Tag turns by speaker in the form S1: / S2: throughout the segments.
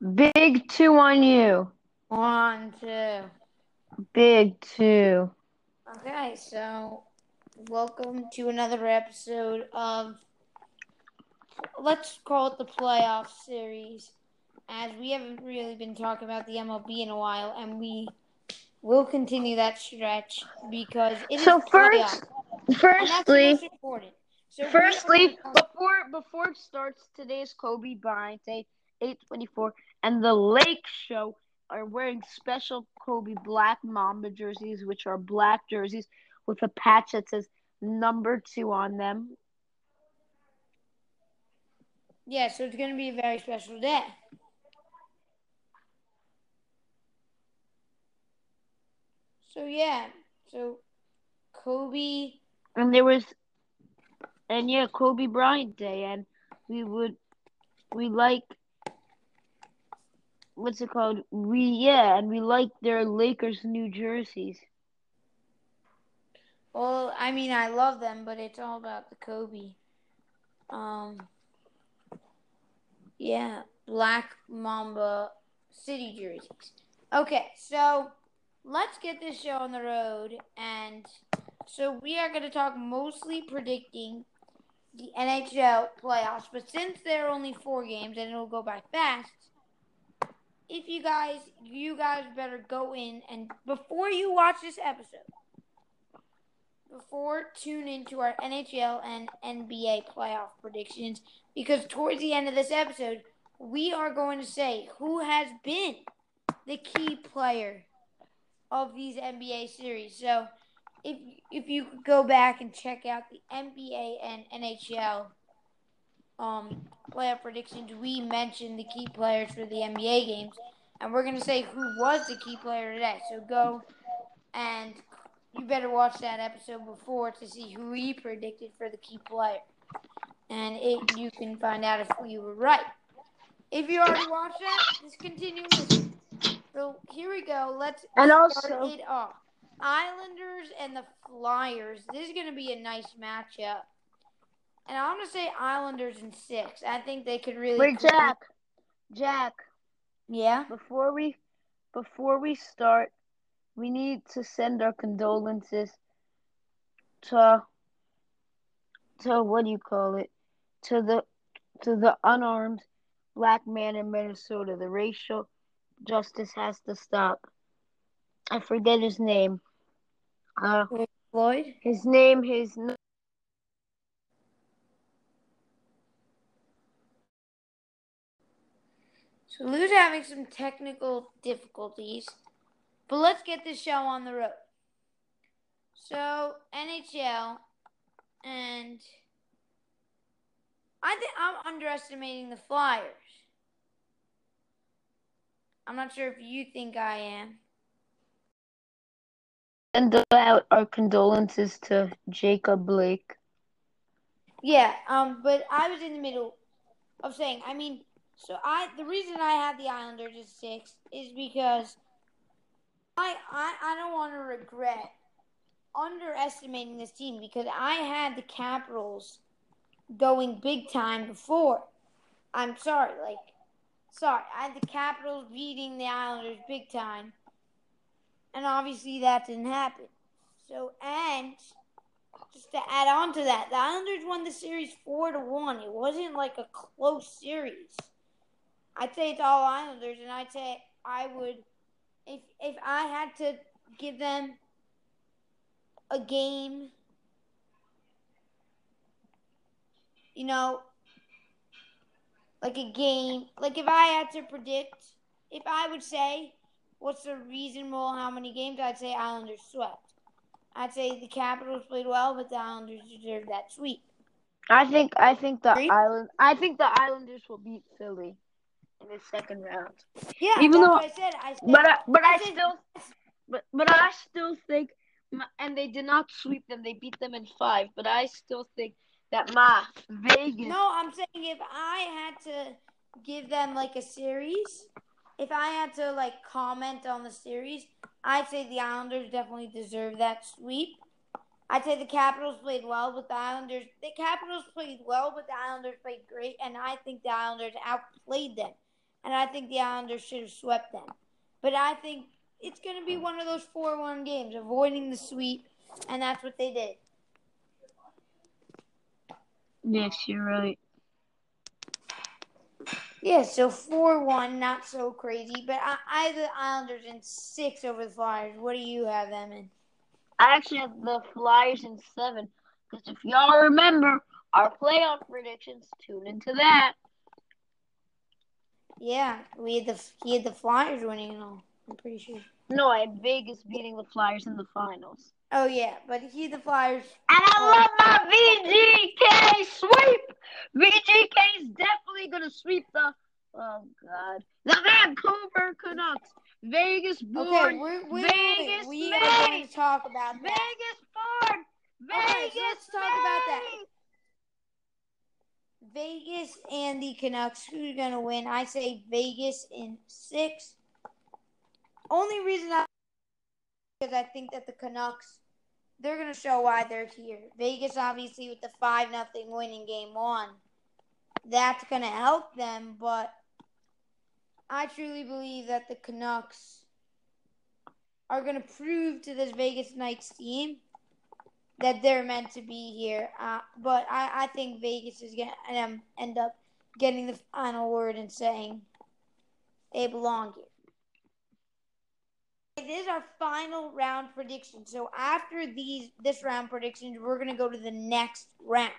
S1: Big two on you.
S2: One, two.
S1: Big two.
S2: Okay, so welcome to another episode of let's call it the playoff series, as we haven't really been talking about the MLB in a while, and we will continue that stretch because it is
S1: So first, firstly.
S2: So
S1: firstly, before before it starts, today's Kobe Bryant Day, eight twenty four, and the Lake Show are wearing special Kobe Black Mamba jerseys, which are black jerseys with a patch that says number two on them.
S2: yeah, so it's going to be a very special day. So yeah, so Kobe.
S1: And there was, and yeah, Kobe Bryant Day, and we would, we like, what's it called? We yeah, and we like their Lakers new jerseys.
S2: Well, I mean, I love them, but it's all about the Kobe. Um, yeah, Black Mamba City jerseys. Okay, so let's get this show on the road, and so we are going to talk mostly predicting the NHL playoffs. But since there are only four games and it'll go by fast, if you guys, you guys better go in and before you watch this episode before tune into our NHL and NBA playoff predictions because towards the end of this episode, we are going to say who has been the key player of these NBA series. So, if if you go back and check out the NBA and NHL um, playoff predictions, we mentioned the key players for the NBA games, and we're going to say who was the key player today. So go and you better watch that episode before to see who we predicted for the key player. And it you can find out if we were right. If you already watched that, just continue listening. So here we go. Let's
S1: And
S2: start
S1: also-
S2: it off. Islanders and the Flyers. This is going to be a nice matchup. And I'm going to say Islanders in six. I think they could really.
S1: Wait,
S2: clean-
S1: Jack, Jack.
S2: Yeah.
S1: Before we, before we start, we need to send our condolences to, to what do you call it? To the, to the unarmed black man in Minnesota. The racial justice has to stop. I forget his name. Uh,
S2: Floyd.
S1: his name, his
S2: So Lou's having some technical difficulties, but let's get this show on the road. So NHL, and I think I'm underestimating the Flyers. I'm not sure if you think I am.
S1: send out our condolences to Jacob Blake.
S2: Yeah, um, but I was in the middle of saying, I mean, so I the reason I have the Islanders at six is because I I, I don't want to regret underestimating this team because I had the Capitals going big time before. I'm sorry, like sorry, I had the Capitals beating the Islanders big time. And obviously that didn't happen. So and just to add on to that, the Islanders won the series four to one. It wasn't like a close series. I'd say it's all Islanders, and I'd say I would, if if I had to give them a game, you know, like a game, like if I had to predict, if I would say what's the reasonable how many games, I'd say Islanders swept. I'd say the Capitals played well, but the Islanders deserved that sweep.
S1: I think I think the island I think the Islanders will beat Philly in the second round.
S2: Yeah,
S1: Even
S2: that's
S1: though-
S2: what I said. I said,
S1: But I, but I,
S2: I said-
S1: still but but I still think and they did not sweep them. They beat them in five. But I still think that my Vegas.
S2: no, I'm saying if I had to give them like a series, if I had to like comment on the series, I'd say the Islanders definitely deserve that sweep. I'd say the Capitals played well, but the Islanders the Capitals played well, but the Islanders played great, and I think the Islanders outplayed them. And I think the Islanders should have swept them. But I think it's going to be one of those 4 1 games, avoiding the sweep, and that's what they did.
S1: Yes, you're right.
S2: Yeah, so 4 1, not so crazy. But I, I have the Islanders in 6 over the Flyers. What do you have them in?
S1: I actually have the Flyers in seven. Because if y'all remember our playoff predictions, tune into that.
S2: Yeah, we had the he had the Flyers winning and all. I'm pretty sure.
S1: No, I had Vegas beating the Flyers in the finals.
S2: Oh yeah, but he had the Flyers.
S1: And I love my VGK sweep. VGK is definitely gonna sweep the. Oh God, the Vancouver Canucks. Vegas born.
S2: Okay, we're, we're,
S1: Vegas
S2: we
S1: made.
S2: are going to talk about that.
S1: Vegas born. Vegas
S2: Okay, so let's talk about that. Vegas and the Canucks. Who's going to win? I say Vegas in six. Only reason I because I think that the Canucks they're going to show why they're here. Vegas obviously with the five nothing win in game one, that's going to help them. But I truly believe that the Canucks are going to prove to this Vegas Knights team that they're meant to be here. Uh, but I, I think Vegas is going to um, end up getting the final word and saying they belong here. It is our final round prediction. So after these this round predictions, we're going to go to the next round.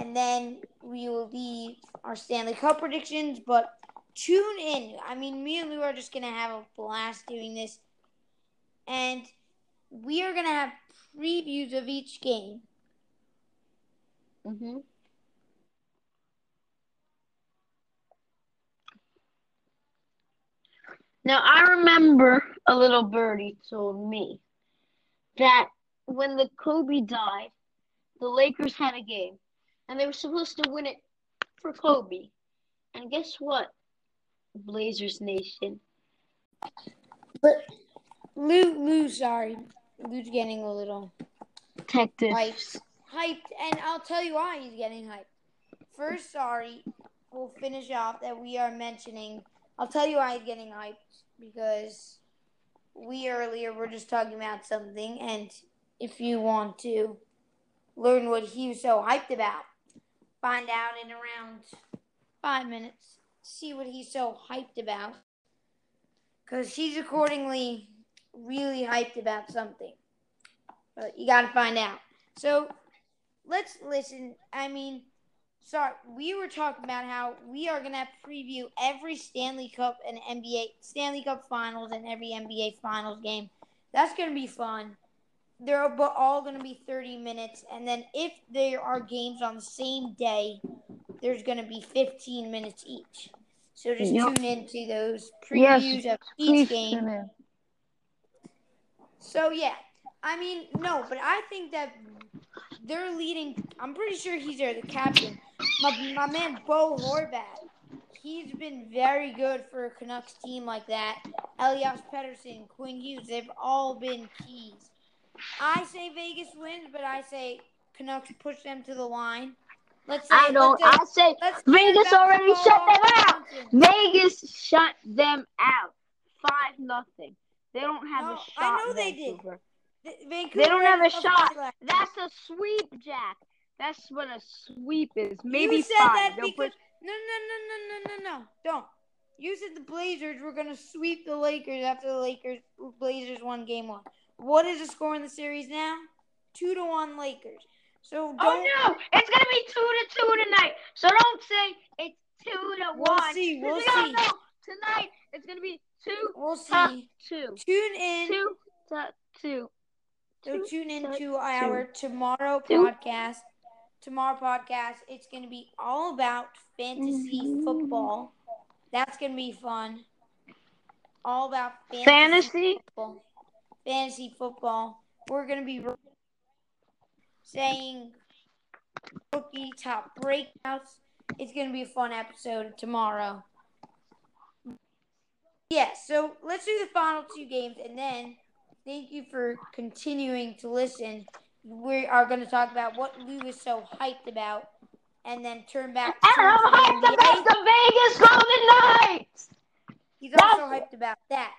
S2: And then we will leave our Stanley Cup predictions, but tune in. I mean, me and Lou are just going to have a blast doing this. And we are going to have previews of each game.
S1: Mm-hmm. Now I remember a little birdie told me that when the Kobe died, the Lakers had a game, and they were supposed to win it for Kobe. And guess what? Blazers Nation.
S2: But Lou, Lou, sorry. Lou's getting a little
S1: Detective.
S2: hyped. Hyped, and I'll tell you why he's getting hyped. First, sorry, we'll finish off that we are mentioning. I'll tell you why he's getting hyped because we earlier were just talking about something, and if you want to learn what he was so hyped about, find out in around five minutes. See what he's so hyped about because he's accordingly really hyped about something. But you got to find out. So let's listen. I mean, sorry, we were talking about how we are going to preview every Stanley Cup and NBA Stanley Cup Finals and every NBA Finals game. That's going to be fun. They're all going to be 30 minutes. And then if there are games on the same day, there's going to be 15 minutes each. So just
S1: Yep.
S2: tune into those
S1: Yes,
S2: previews of
S1: Please
S2: each game. So yeah, I mean no, but I think that they're leading. I'm pretty sure he's there, the captain. My, my man Bo Horvat. He's been very good for a Canucks team like that. Elias Pettersson, Quinn Hughes, they've all been keys. I say Vegas wins, but I say Canucks push them to the line. Let's say,
S1: I don't. I
S2: let's say let's say
S1: Vegas already shut them out. Vegas shut them out. Five nothing. They don't have
S2: No,
S1: a shot.
S2: I know they did.
S1: Vancouver.
S2: Th- Vancouver
S1: They don't have a shot. That's a sweep, Jack. That's what a sweep is. Maybe
S2: you said
S1: five.
S2: that
S1: They'll
S2: because
S1: put-
S2: no, no, no, no, no, no, no, don't. You said the Blazers were gonna sweep the Lakers after the Lakers Blazers won Game One. What is the score in the series now? Two to one Lakers. So oh, don't.
S1: Oh no! It's gonna be two to two tonight. So don't say it's two to
S2: We'll
S1: one.
S2: see, we'll
S1: we don't
S2: see.
S1: Tonight it's gonna be two
S2: We'll
S1: to
S2: see.
S1: two.
S2: Tune in.
S1: Two uh, uh, to two.
S2: So tune in
S1: to
S2: to our tomorrow
S1: Two.
S2: podcast. Tomorrow podcast, it's gonna be all about fantasy
S1: Mhm.
S2: football. That's gonna be fun. All about fantasy
S1: Fantasy.
S2: football. Fantasy football. We're gonna be saying rookie top breakouts. It's gonna be a fun episode tomorrow. Yeah, so let's do the final two games and then thank you for continuing to listen. We are gonna talk about what Lou is so hyped about and then turn back
S1: And I'm
S2: to the
S1: hyped
S2: NBA.
S1: about the Vegas Golden Knights.
S2: He's
S1: That's
S2: also hyped about that.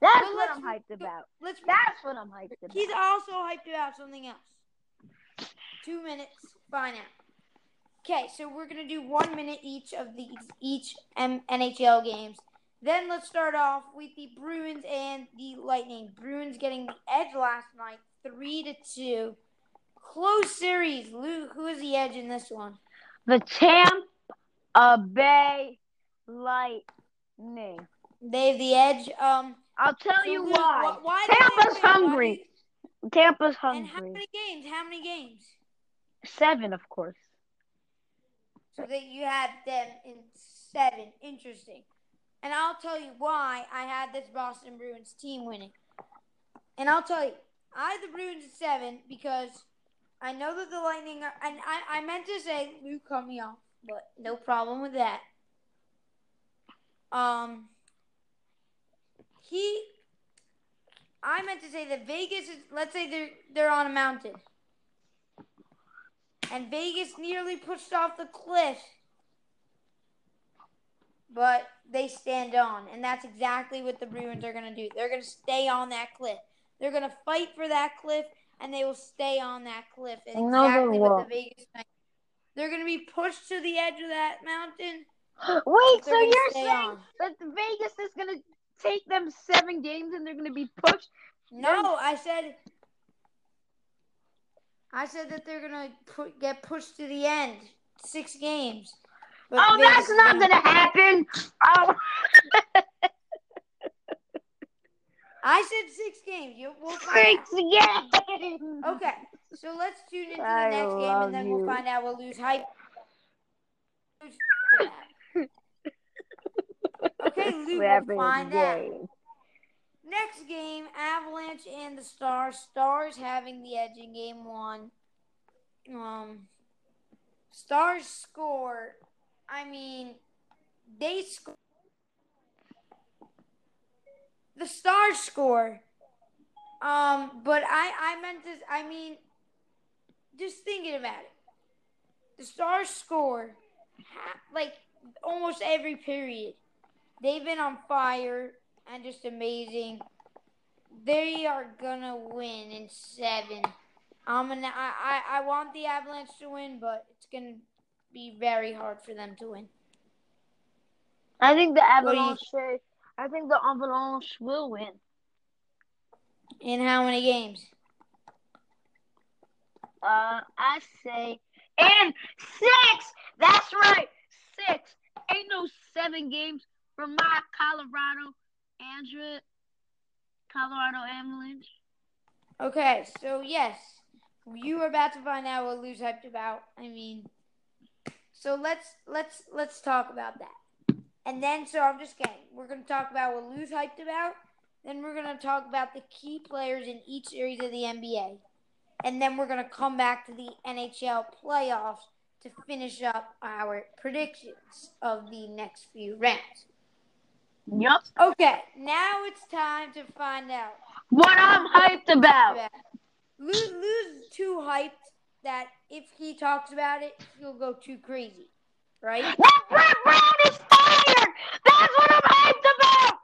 S1: That's
S2: Well,
S1: what I'm hyped about.
S2: Let's.
S1: That's what I'm hyped about.
S2: He's also hyped about something else. Two minutes. Fine out. Okay, so we're gonna do one minute each of these each M- NHL games. Then let's start off with the Bruins and the Lightning. Bruins getting the edge last night, three to two. Close series. Lou, who is the edge in this one?
S1: the Tampa Bay Lightning.
S2: They have the edge. Um,
S1: I'll tell
S2: so
S1: you
S2: Lou,
S1: why.
S2: wh- why
S1: Tampa's
S2: think- why do
S1: hungry. Tampa's
S2: And how
S1: hungry.
S2: many games? How many games?
S1: Seven, of course.
S2: So that you had them in seven. Interesting. And I'll tell you why I had this Boston Bruins team winning. And I'll tell you, I had the Bruins at seven because I know that the Lightning are, and I, I meant to say Luke cut me off, but no problem with that. Um, he, I meant to say that Vegas is. Let's say they're they're on a mountain, and Vegas nearly pushed off the cliff, but they stand on, and that's exactly what the Bruins are gonna do. They're gonna stay on that cliff. They're gonna fight for that cliff, and they will stay on that cliff. And exactly what the Vegas Knights. They're gonna be pushed to the edge of that mountain.
S1: Wait, so you're saying
S2: on.
S1: that Vegas is gonna take them seven games and they're gonna be pushed?
S2: No, I said. I said that they're gonna put, get pushed to the end, six games.
S1: Oh, that's not gonna happen. Oh,
S2: I said six games. You, we'll find
S1: six games.
S2: out. Okay, so let's tune into the next game, and then
S1: you.
S2: we'll find out. We'll lose hype. Okay, Luke, we'll find out.
S1: game.
S2: Next game, Avalanche and the Stars. Stars having the edge in game one. Um, Stars score. I mean, they score. The Stars score. Um, but I I meant this. I mean, just thinking about it, the Stars score like almost every period. They've been on fire and just amazing. They are gonna win in seven. I'm gonna. I, I, I want the Avalanche to win, but it's gonna be very hard for them to win.
S1: I think the
S2: you-
S1: Avalanche. I think the Avalanche will win.
S2: In how many games?
S1: Uh, I say and six. That's right, six. Ain't no seven games for my Colorado Andrew, Colorado Avalanche.
S2: Okay, so yes, you are about to find out what Lou's hyped about. I mean, so let's let's let's talk about that. And then, so I'm just kidding. We're gonna talk about what Lou's hyped about. Then we're gonna talk about the key players in each series of the NBA. And then we're gonna come back to the NHL playoffs to finish up our predictions of the next few rounds.
S1: Yup.
S2: Okay, now it's time to find out
S1: What I'm hyped about.
S2: Lou, Lou's too hyped that if he talks about it, he'll go too crazy, right?
S1: That Brett Brown is fired. That's what I'm hyped about.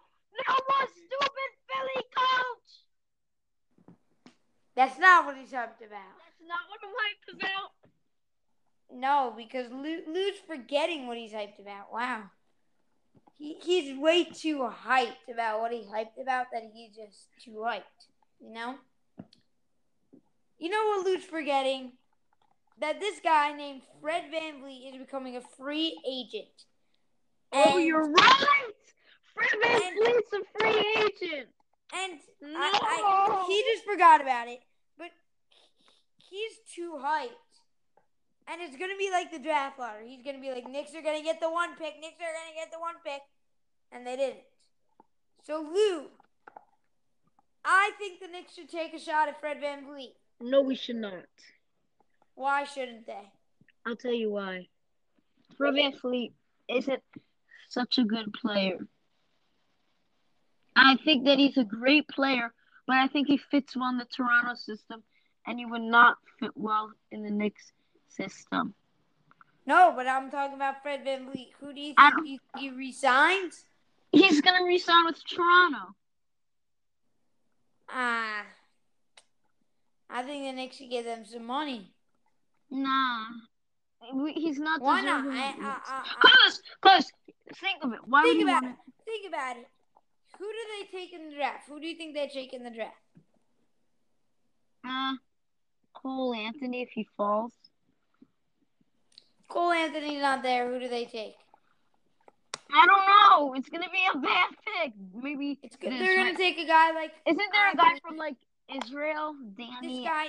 S1: No more stupid Philly coach.
S2: That's not what he's hyped about.
S1: That's not what I'm hyped about.
S2: No, because Lou, Lou's forgetting what he's hyped about. Wow. He, he's way too hyped about what he's hyped about that he's just too hyped, you know? You know what Lou's forgetting? That this guy named Fred VanVleet is becoming a free agent.
S1: Oh, you're right. Fred Van
S2: And-
S1: Vliet's a free agent.
S2: And
S1: No.
S2: I, I, he just forgot about it, but he's too hyped. And it's going to be like the draft lottery. He's going to be like, Knicks are going to get the one pick. Knicks are going to get the one pick. And they didn't. So, Lou, I think the Knicks should take a shot at Fred VanVleet.
S1: No, we should not.
S2: Why shouldn't they?
S1: I'll tell you why. Fred VanVleet isn't such a good player. I think that he's a great player, but I think he fits well in the Toronto system, and he would not fit well in the Knicks system.
S2: No, but I'm talking about Fred VanVleet. Who do you think
S1: don't-
S2: he resigns?
S1: He's gonna resign with Toronto.
S2: Ah, I think the Knicks should give them some money.
S1: Nah, he's not.
S2: Why not?
S1: deserving
S2: I,
S1: of
S2: I. I, I,
S1: Close, close. Think of it. Why
S2: think about it. Think about it. Who do they take in the draft? Who do you think they take in the draft?
S1: Uh, Cole Anthony if he falls.
S2: Cole Anthony's not there. Who do they take?
S1: I don't know. It's gonna be a bad pick. Maybe
S2: It's good.
S1: this
S2: They're gonna take a guy like
S1: Isn't there a guy from like Israel,
S2: this
S1: Danny?
S2: guy.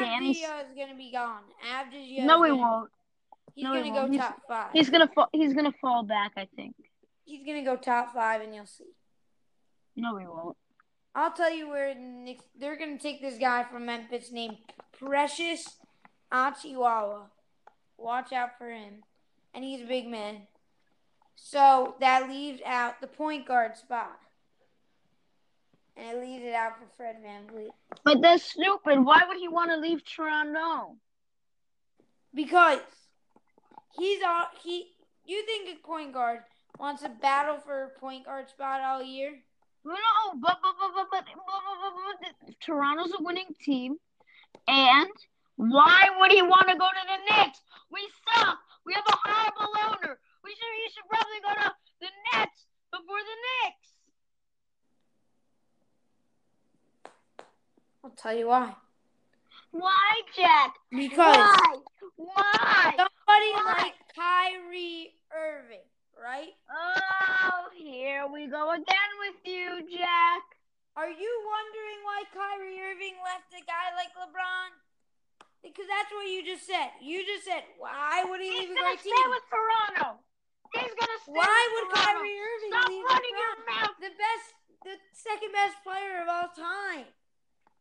S1: Danny?
S2: Avdija is gonna be gone. Avdija.
S1: No, he
S2: gonna,
S1: won't.
S2: He's
S1: No,
S2: gonna
S1: won't.
S2: go
S1: He's-
S2: top five.
S1: He's gonna fall. He's gonna fall back. I think.
S2: He's gonna go top five, and you'll see.
S1: No, he won't.
S2: I'll tell you where Knicks, they're going to take this guy from Memphis named Precious Achiuwa. Watch out for him. And he's a big man. So that leaves out the point guard spot. And it leaves it out for Fred VanVleet.
S1: But that's stupid. Why would he want to leave Toronto?
S2: Because he's all he you think a point guard wants to battle for a point guard spot all year?
S1: No, but but but but but, but, but, but, but Toronto's a winning team, and why would he want to go to the Knicks? We suck. We have a horrible owner. We should he should probably go to the Nets before the Knicks.
S2: I'll tell you why.
S1: Why, Jack?
S2: Because
S1: Why? Why?
S2: somebody
S1: Why?
S2: like Kyrie Irving, right?
S1: Oh, here we go again with you, Jack.
S2: Are you wondering why Kyrie Irving left a guy like LeBron? Because that's what you just said. You just said, why would he
S1: He's
S2: leave a great team?
S1: He's gonna
S2: great
S1: stay with Toronto. He's gonna stay
S2: Why
S1: with
S2: would
S1: Toronto.
S2: Kyrie Irving
S1: Stop
S2: leave
S1: running
S2: LeBron?
S1: your mouth.
S2: The best, the second best player of all time.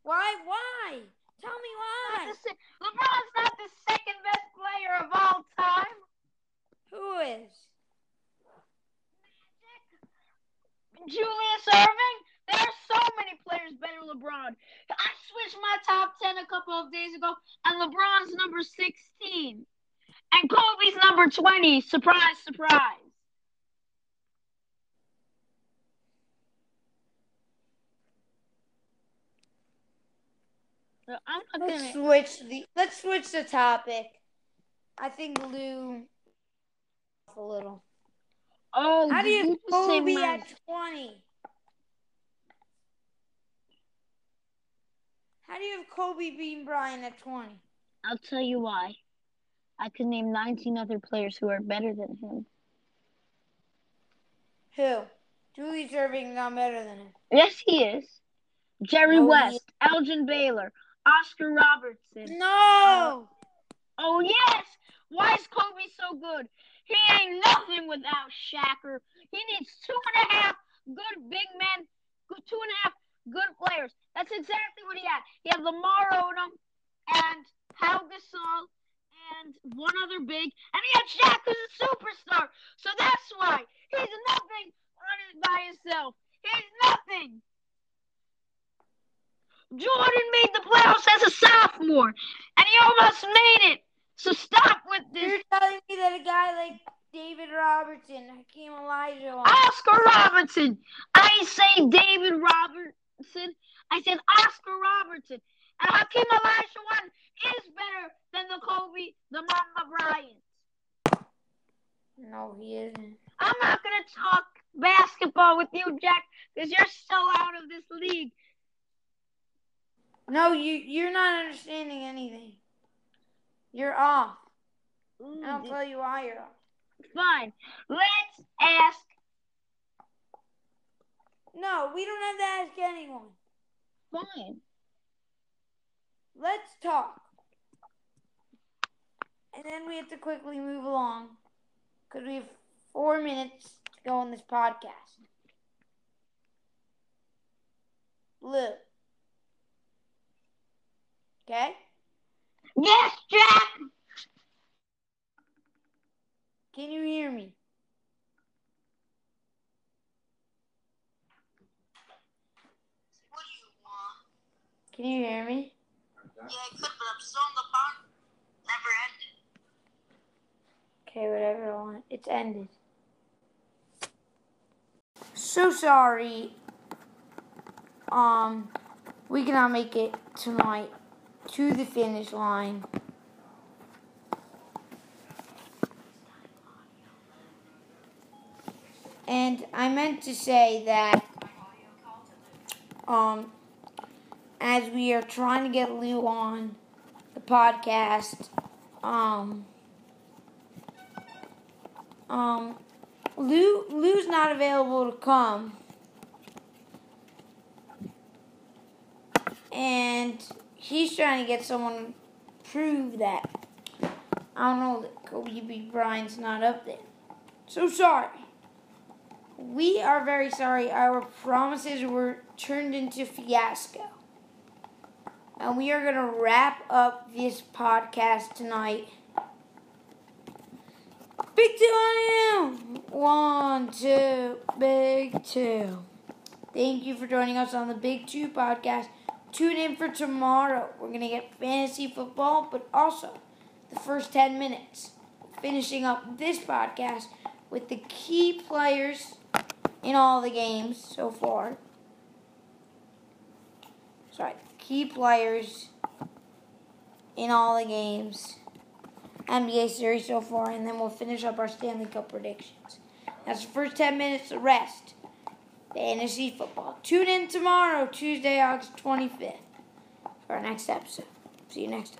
S2: Why? Why? Tell me why.
S1: LeBron's not the second best player of all time.
S2: Who is?
S1: Julius Erving. There are so many players better than LeBron. I switched my top 10 a couple of days ago, and LeBron's number 16. And Kobe's number 20. Surprise, surprise. So I'm not
S2: Let's
S1: gonna.
S2: switch the. Let's switch the topic. I think Lou a little.
S1: Oh,
S2: How do you have Kobe
S1: my-
S2: at twenty? How do you have Kobe beating Bryant at twenty?
S1: I'll tell you why. I could name 19 other players who are better than him.
S2: Who? Julius Erving's not better than him.
S1: Yes, he is. Jerry
S2: No,
S1: West, Elgin Baylor, Oscar Robertson.
S2: No.
S1: Oh, oh yes! Why is Kobe so good? He ain't nothing without Shacker. He needs two and a half good big men, two and a half good players. That's exactly what he had. He had Lamar Odom and Pau Gasol and one other big, and he had Shaq who's a superstar. So that's why he's nothing on his by himself. He's nothing. Jordan made the playoffs as a sophomore, and he almost made it. So stop with this.
S2: You're telling me that a guy like David Robertson, Hakeem Olajuwon,
S1: Oscar Robertson. I say David Robertson. I said Oscar Robertson. And Hakeem Olajuwon is better than the Kobe, the Bryant.
S2: no, he isn't.
S1: I'm not gonna talk basketball with you, Jack, because you're so out of this league.
S2: No, you you're not understanding anything. You're off. I'll tell you why you're off.
S1: Fine. Let's ask.
S2: No, we don't have to ask anyone.
S1: Fine.
S2: Let's talk. And then we have to quickly move along because we have four minutes to go on this podcast. Blue. Okay?
S1: Yes, Jack.
S2: Can you hear me?
S3: What do you want?
S2: Can you hear me?
S3: Yeah, I could, but I'm still in the park. Never.
S2: Okay, whatever. I want. It's ended. So sorry. Um, we cannot make it tonight to the finish line. And I meant to say that um, as we are trying to get Lou on the podcast, um, um, Lou Lou's not available to come, and he's trying to get someone to prove that. I don't know that Kobe B. Bryant's not up there. So sorry. We are very sorry. Our promises were turned into fiasco. And we are going to wrap up this podcast tonight. Big two on you. One, two, big two. Thank you for joining us on the Big Two podcast. Tune in for tomorrow. We're going to get fantasy football, but also the first 10 minutes. Finishing up this podcast with the key players in all the games so far. Sorry, key players in all the games. NBA series so far, and then we'll finish up our Stanley Cup predictions. That's the first 10 minutes, of rest. Fantasy football. Tune in tomorrow, Tuesday, August 25th, for our next episode. See you next time.